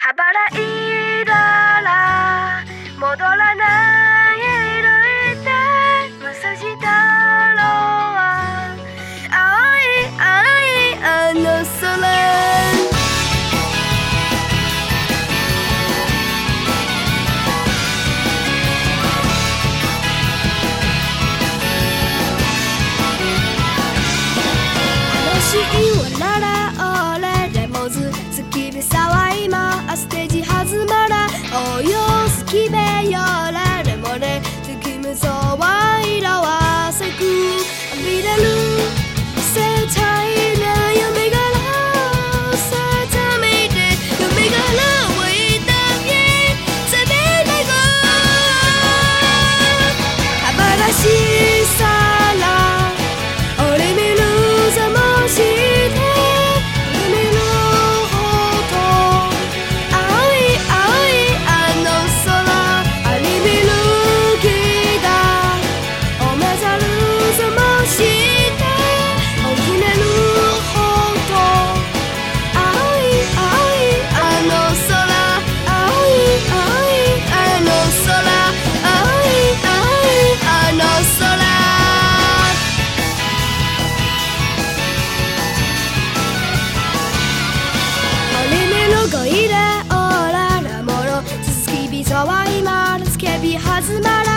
はばらいらら戻らない歩いてむさしだろう青い青いあの空しいわララ子马。